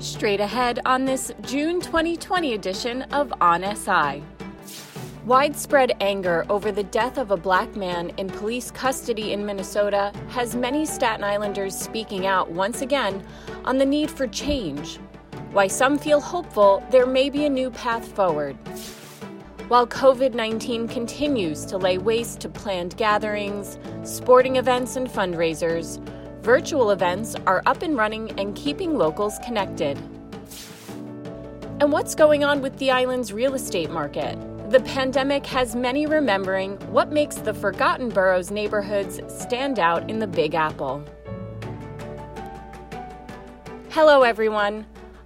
Straight ahead on this June 2020 edition of On SI. Widespread anger over the death of a black man in police custody in Minnesota has many Staten Islanders speaking out once again on the need for change. Why some feel hopeful there may be a new path forward. While COVID 19 continues to lay waste to planned gatherings, sporting events, and fundraisers, virtual events are up and running and keeping locals connected. And what's going on with the island's real estate market? The pandemic has many remembering what makes the Forgotten Boroughs neighborhoods stand out in the Big Apple. Hello, everyone.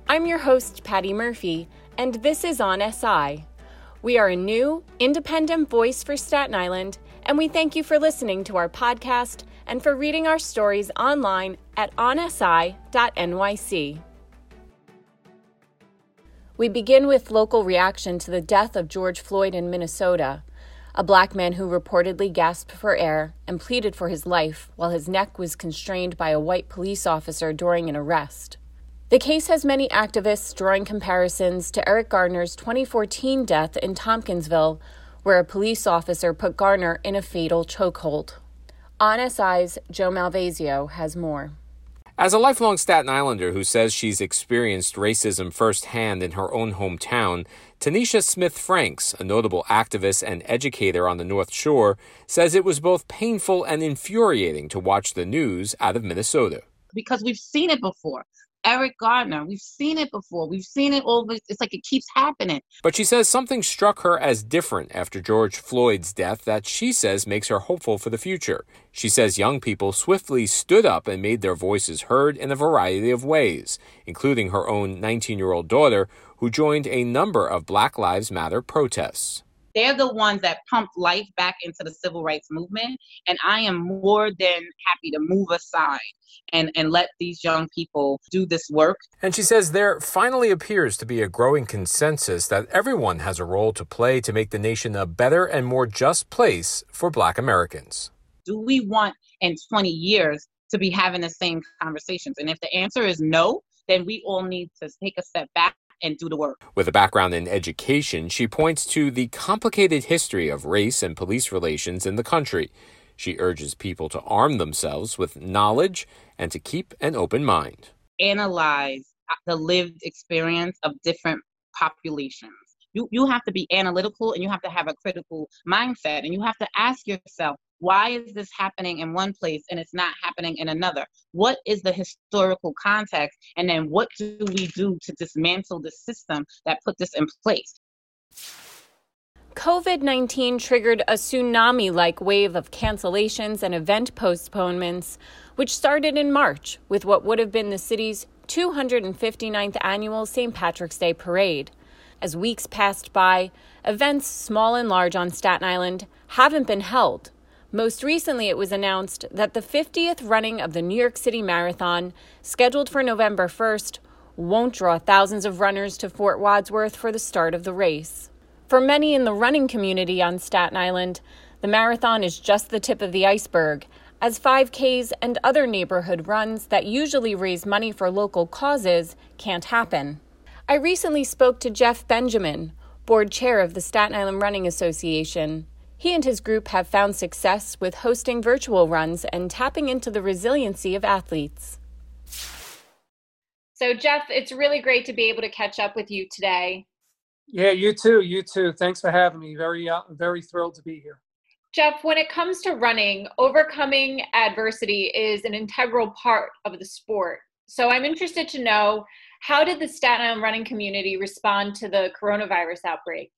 I'm your host, Patty Murphy, and this is On SI. We are a new, independent voice for Staten Island, and we thank you for listening to our podcast and for reading our stories online at onsi.nyc. We begin with local reaction to the death of George Floyd in Minnesota, a black man who reportedly gasped for air and pleaded for his life while his neck was constrained by a white police officer during an arrest. The case has many activists drawing comparisons to Eric Garner's 2014 death in Tompkinsville, where a police officer put Garner in a fatal chokehold. On SI's Joe Malvasio has more. As a lifelong Staten Islander who says she's experienced racism firsthand in her own hometown, Tanisha Smith Franks, a notable activist and educator on the North Shore, says it was both painful and infuriating to watch the news out of Minnesota. Because we've seen it before. Eric Garner. We've seen it before. We've seen it over. It's like it keeps happening. But she says something struck her as different after George Floyd's death that she says makes her hopeful for the future. She says young people swiftly stood up and made their voices heard in a variety of ways, including her own 19 year old daughter, who joined a number of Black Lives Matter protests. They're the ones that pumped life back into the civil rights movement. And I am more than happy to move aside and, and let these young people do this work. And she says there finally appears to be a growing consensus that everyone has a role to play to make the nation a better and more just place for Black Americans. Do we want in 20 years to be having the same conversations? And if the answer is no, then we all need to take a step back and do the work. With a background in education, she points to the complicated history of race and police relations in the country. She urges people to arm themselves with knowledge and to keep an open mind. Analyze the lived experience of different populations. You, you have to be analytical and you have to have a critical mindset and you have to ask yourself why is this happening in one place and it's not happening in another? What is the historical context? And then what do we do to dismantle the system that put this in place? COVID 19 triggered a tsunami like wave of cancellations and event postponements, which started in March with what would have been the city's 259th annual St. Patrick's Day parade. As weeks passed by, events small and large on Staten Island haven't been held, most recently, it was announced that the 50th running of the New York City Marathon, scheduled for November 1st, won't draw thousands of runners to Fort Wadsworth for the start of the race. For many in the running community on Staten Island, the marathon is just the tip of the iceberg, as 5Ks and other neighborhood runs that usually raise money for local causes can't happen. I recently spoke to Jeff Benjamin, board chair of the Staten Island Running Association. He and his group have found success with hosting virtual runs and tapping into the resiliency of athletes. So, Jeff, it's really great to be able to catch up with you today. Yeah, you too. You too. Thanks for having me. Very, uh, very thrilled to be here. Jeff, when it comes to running, overcoming adversity is an integral part of the sport. So, I'm interested to know how did the Staten Island running community respond to the coronavirus outbreak?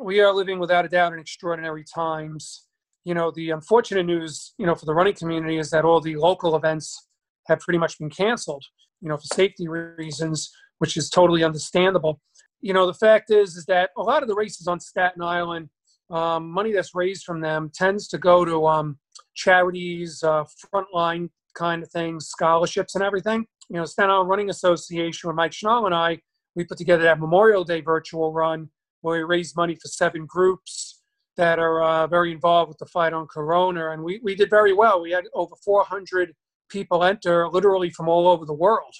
We are living without a doubt in extraordinary times. You know, the unfortunate news, you know, for the running community is that all the local events have pretty much been canceled, you know, for safety reasons, which is totally understandable. You know, the fact is, is that a lot of the races on Staten Island, um, money that's raised from them tends to go to um, charities, uh, frontline kind of things, scholarships and everything. You know, Staten Island Running Association with Mike Schnall and I, we put together that Memorial Day virtual run where we raised money for seven groups that are uh, very involved with the fight on corona. And we, we did very well. We had over 400 people enter literally from all over the world.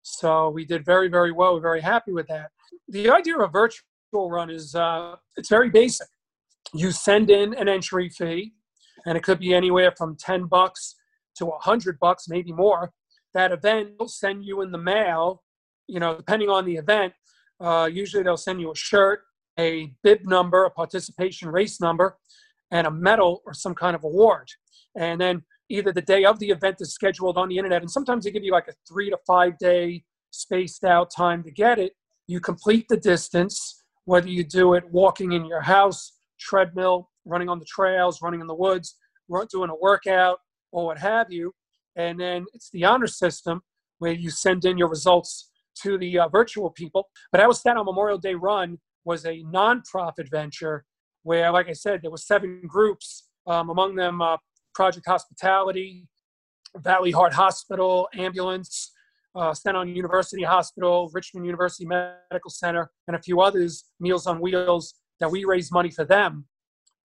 So we did very, very well. We're very happy with that. The idea of a virtual run is uh, it's very basic. You send in an entry fee, and it could be anywhere from 10 bucks to 100 bucks, maybe more. That event will send you in the mail, you know, depending on the event. Uh, usually they'll send you a shirt, a bib number, a participation race number, and a medal or some kind of award. And then either the day of the event is scheduled on the internet, and sometimes they give you like a three to five day spaced out time to get it. You complete the distance, whether you do it walking in your house, treadmill, running on the trails, running in the woods, doing a workout, or what have you. And then it's the honor system where you send in your results to the uh, virtual people. But our on Memorial Day run was a nonprofit venture where, like I said, there were seven groups, um, among them uh, Project Hospitality, Valley Heart Hospital, Ambulance, uh, Staten University Hospital, Richmond University Medical Center, and a few others, Meals on Wheels, that we raised money for them.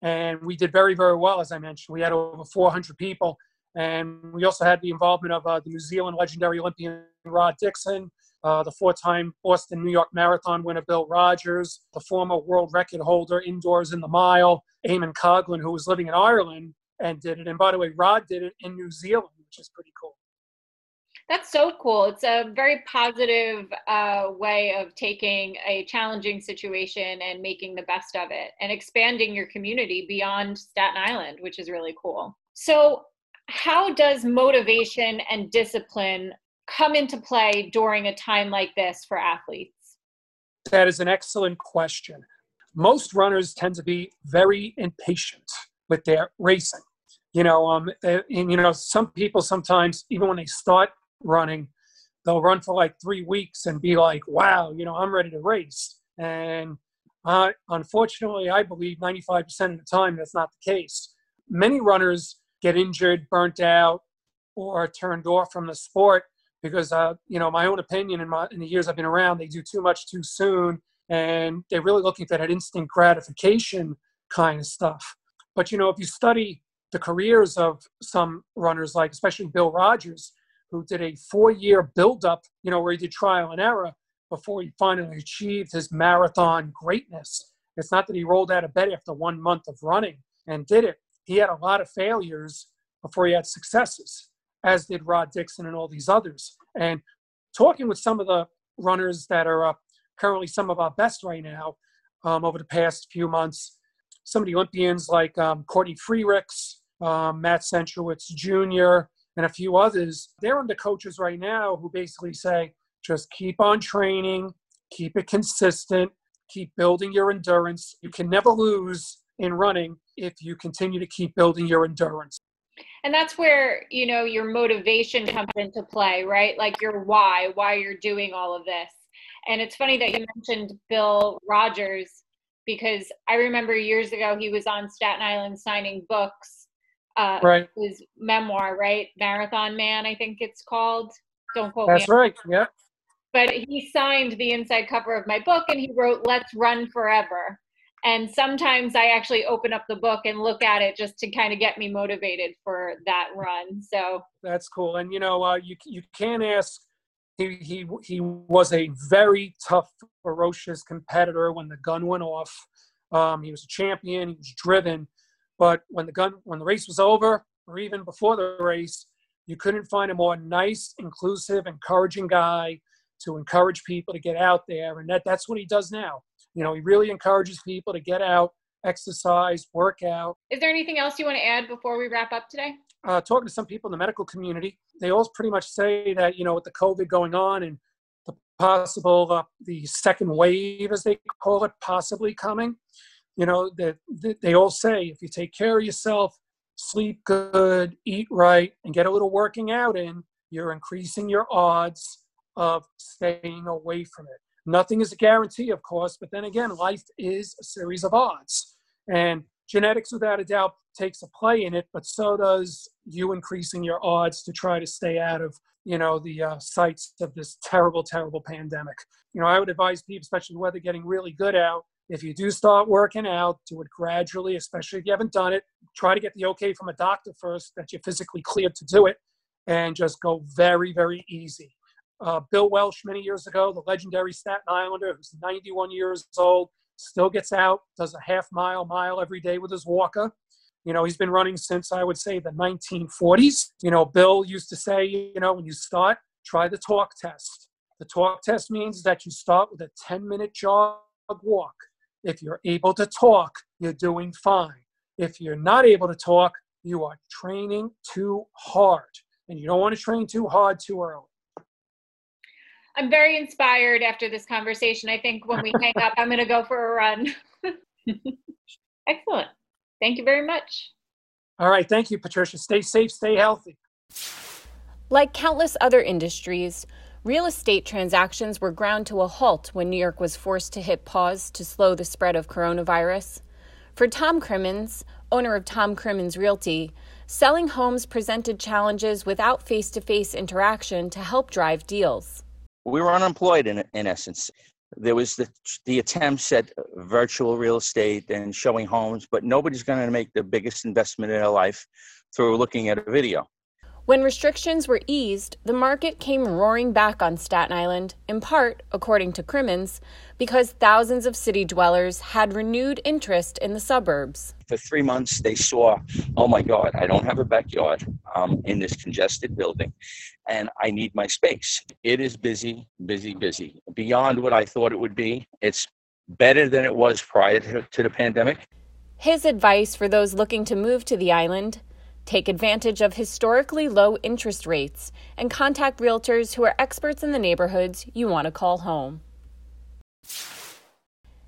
And we did very, very well, as I mentioned. We had over 400 people. And we also had the involvement of uh, the New Zealand legendary Olympian Rod Dixon, uh, the four time Boston New York Marathon winner Bill Rodgers, the former world record holder indoors in the mile, Eamonn Coghlan, who was living in Ireland and did it. And by the way, Rod did it in New Zealand, which is pretty cool. That's so cool. It's a very positive uh, way of taking a challenging situation and making the best of it and expanding your community beyond Staten Island, which is really cool. So, how does motivation and discipline come into play during a time like this for athletes? That is an excellent question. Most runners tend to be very impatient with their racing. You know, um, and you know, some people sometimes, even when they start running, they'll run for like three weeks and be like, "Wow, you know, I'm ready to race." And uh, unfortunately, I believe 95% of the time that's not the case. Many runners get injured, burnt out, or turned off from the sport because, uh, you know, my own opinion in, my, in the years I've been around, they do too much too soon, and they're really looking for that instant gratification kind of stuff. But you know, if you study the careers of some runners, like especially Bill Rodgers, who did a four-year build-up, you know, where he did trial and error before he finally achieved his marathon greatness. It's not that he rolled out of bed after one month of running and did it. He had a lot of failures before he had successes, as did Rod Dixon and all these others. And talking with some of the runners that are uh, currently some of our best right now um, over the past few months, some of the Olympians like um, Courtney Frerichs, um, Matt Centrowitz Jr., and a few others, they're under coaches right now who basically say, just keep on training, keep it consistent, keep building your endurance. You can never lose in running if you continue to keep building your endurance. And that's where, you know, your motivation comes into play, right? Like your why, why you're doing all of this. And it's funny that you mentioned Bill Rodgers because I remember years ago he was on Staten Island signing books. Uh, right. His memoir, right? Marathon Man, I think it's called. Don't quote me. That's me. right. Yeah. But he signed the inside cover of my book and he wrote "Let's Run Forever." And sometimes I actually open up the book and look at it just to kind of get me motivated for that run. So that's cool. And you know, uh, you you can't ask he, he, he was a very tough, ferocious competitor when the gun went off. Um, he was a champion. He was driven. But when the gun, when the race was over, or even before the race, you couldn't find a more nice, inclusive, encouraging guy to encourage people to get out there. And that, that's what he does now. You know, he really encourages people to get out, exercise, work out. Is there anything else you want to add before we wrap up today? uh, talking to some people in the medical community, they all pretty much say that you know with the COVID going on and the possible uh, the second wave, as they call it, possibly coming, you know that they, they all say if you take care of yourself, sleep good, eat right, and get a little working out in, you're increasing your odds of staying away from it. Nothing is a guarantee, of course, but then again, life is a series of odds. And genetics, without a doubt, takes a play in it, but so does you increasing your odds to try to stay out of you know the uh, sights of this terrible, terrible pandemic. You know, I would advise people, especially whether getting really good out, if you do start working out, do it gradually, especially if you haven't done it. Try to get the okay from a doctor first that you're physically cleared to do it, and just go very, very easy. Uh, Bill Welsh many years ago, the legendary Staten Islander who's 91 years old, still gets out, does a half mile, mile every day with his walker. You know, he's been running since I would say the 1940s. You know, Bill used to say, you know, when you start, try the talk test. The talk test means that you start with a 10 minute jog walk. If you're able to talk, you're doing fine. If you're not able to talk, you are training too hard. And you don't want to train too hard too early. I'm very inspired after this conversation. I think when we hang up, I'm going to go for a run. Excellent. Thank you very much. All right. Thank you, Patricia. Stay safe, stay healthy. Like countless other industries, real estate transactions were ground to a halt when New York was forced to hit pause to slow the spread of coronavirus. For Tom Crimmins, owner of Tom Crimmins Realty, selling homes presented challenges without face to face interaction to help drive deals we were unemployed in, in essence. There was the, the attempts at virtual real estate and showing homes, but nobody's going to make the biggest investment in their life through looking at a video. When restrictions were eased, the market came roaring back on Staten Island, in part, according to Crimmins, because thousands of city dwellers had renewed interest in the suburbs. For three months, they saw, oh my God, I don't have a backyard um, in this congested building, and I need my space. It is busy, busy, busy. Beyond what I thought it would be. It's better than it was prior to, to the pandemic. His advice for those looking to move to the island Take advantage of historically low interest rates and contact realtors who are experts in the neighborhoods you want to call home.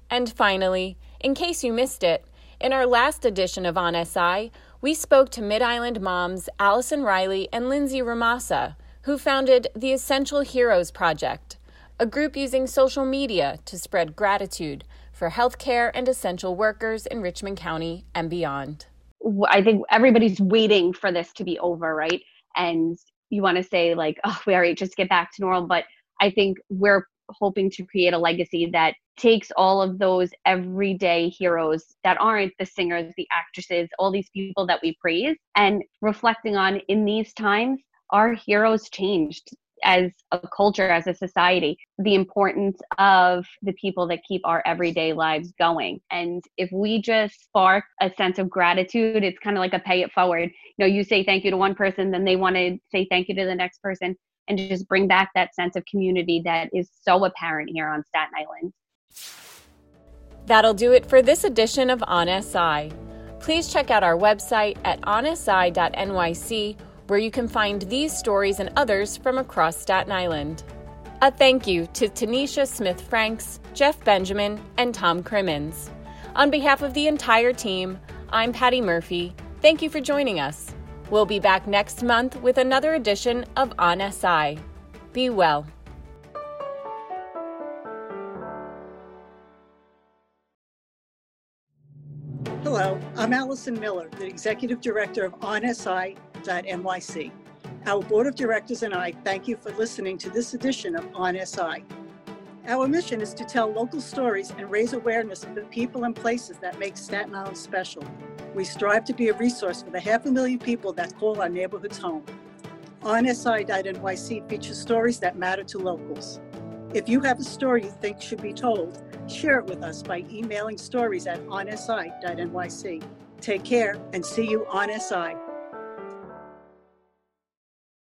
And finally, in case you missed it, in our last edition of On SI, we spoke to Mid Island moms Allison Riley and Lindsay Ramasa, who founded the Essential Heroes Project, a group using social media to spread gratitude for healthcare and essential workers in Richmond County and beyond. I think everybody's waiting for this to be over, right? And you want to say like, oh, we already just get back to normal, but I think we're hoping to create a legacy that takes all of those everyday heroes that aren't the singers, the actresses, all these people that we praise, and reflecting on in these times, our heroes changed as a culture, as a society, the importance of the people that keep our everyday lives going. And if we just spark a sense of gratitude, it's kind of like a pay it forward. You know, you say thank you to one person, then they want to say thank you to the next person, and just bring back that sense of community that is so apparent here on Staten Island. That'll do it for this edition of On SI. Please check out our website at onsi.nyc where you can find these stories and others from across Staten Island. A thank you to Tanisha Smith Franks, Jeff Benjamin, and Tom Crimmins. On behalf of the entire team, I'm Patty Murphy. Thank you for joining us. We'll be back next month with another edition of On SI. Be well. Hello, I'm Allison Miller, the Executive Director of OnSI NYC. Our board of directors and I thank you for listening to this edition of On SI. Our mission is to tell local stories and raise awareness of the people and places that make Staten Island special. We strive to be a resource for the half a million people that call our neighborhoods home. On OnSI.NYC features stories that matter to locals. If you have a story you think should be told, share it with us by emailing stories at onsi.nyc. Take care and see you on SI.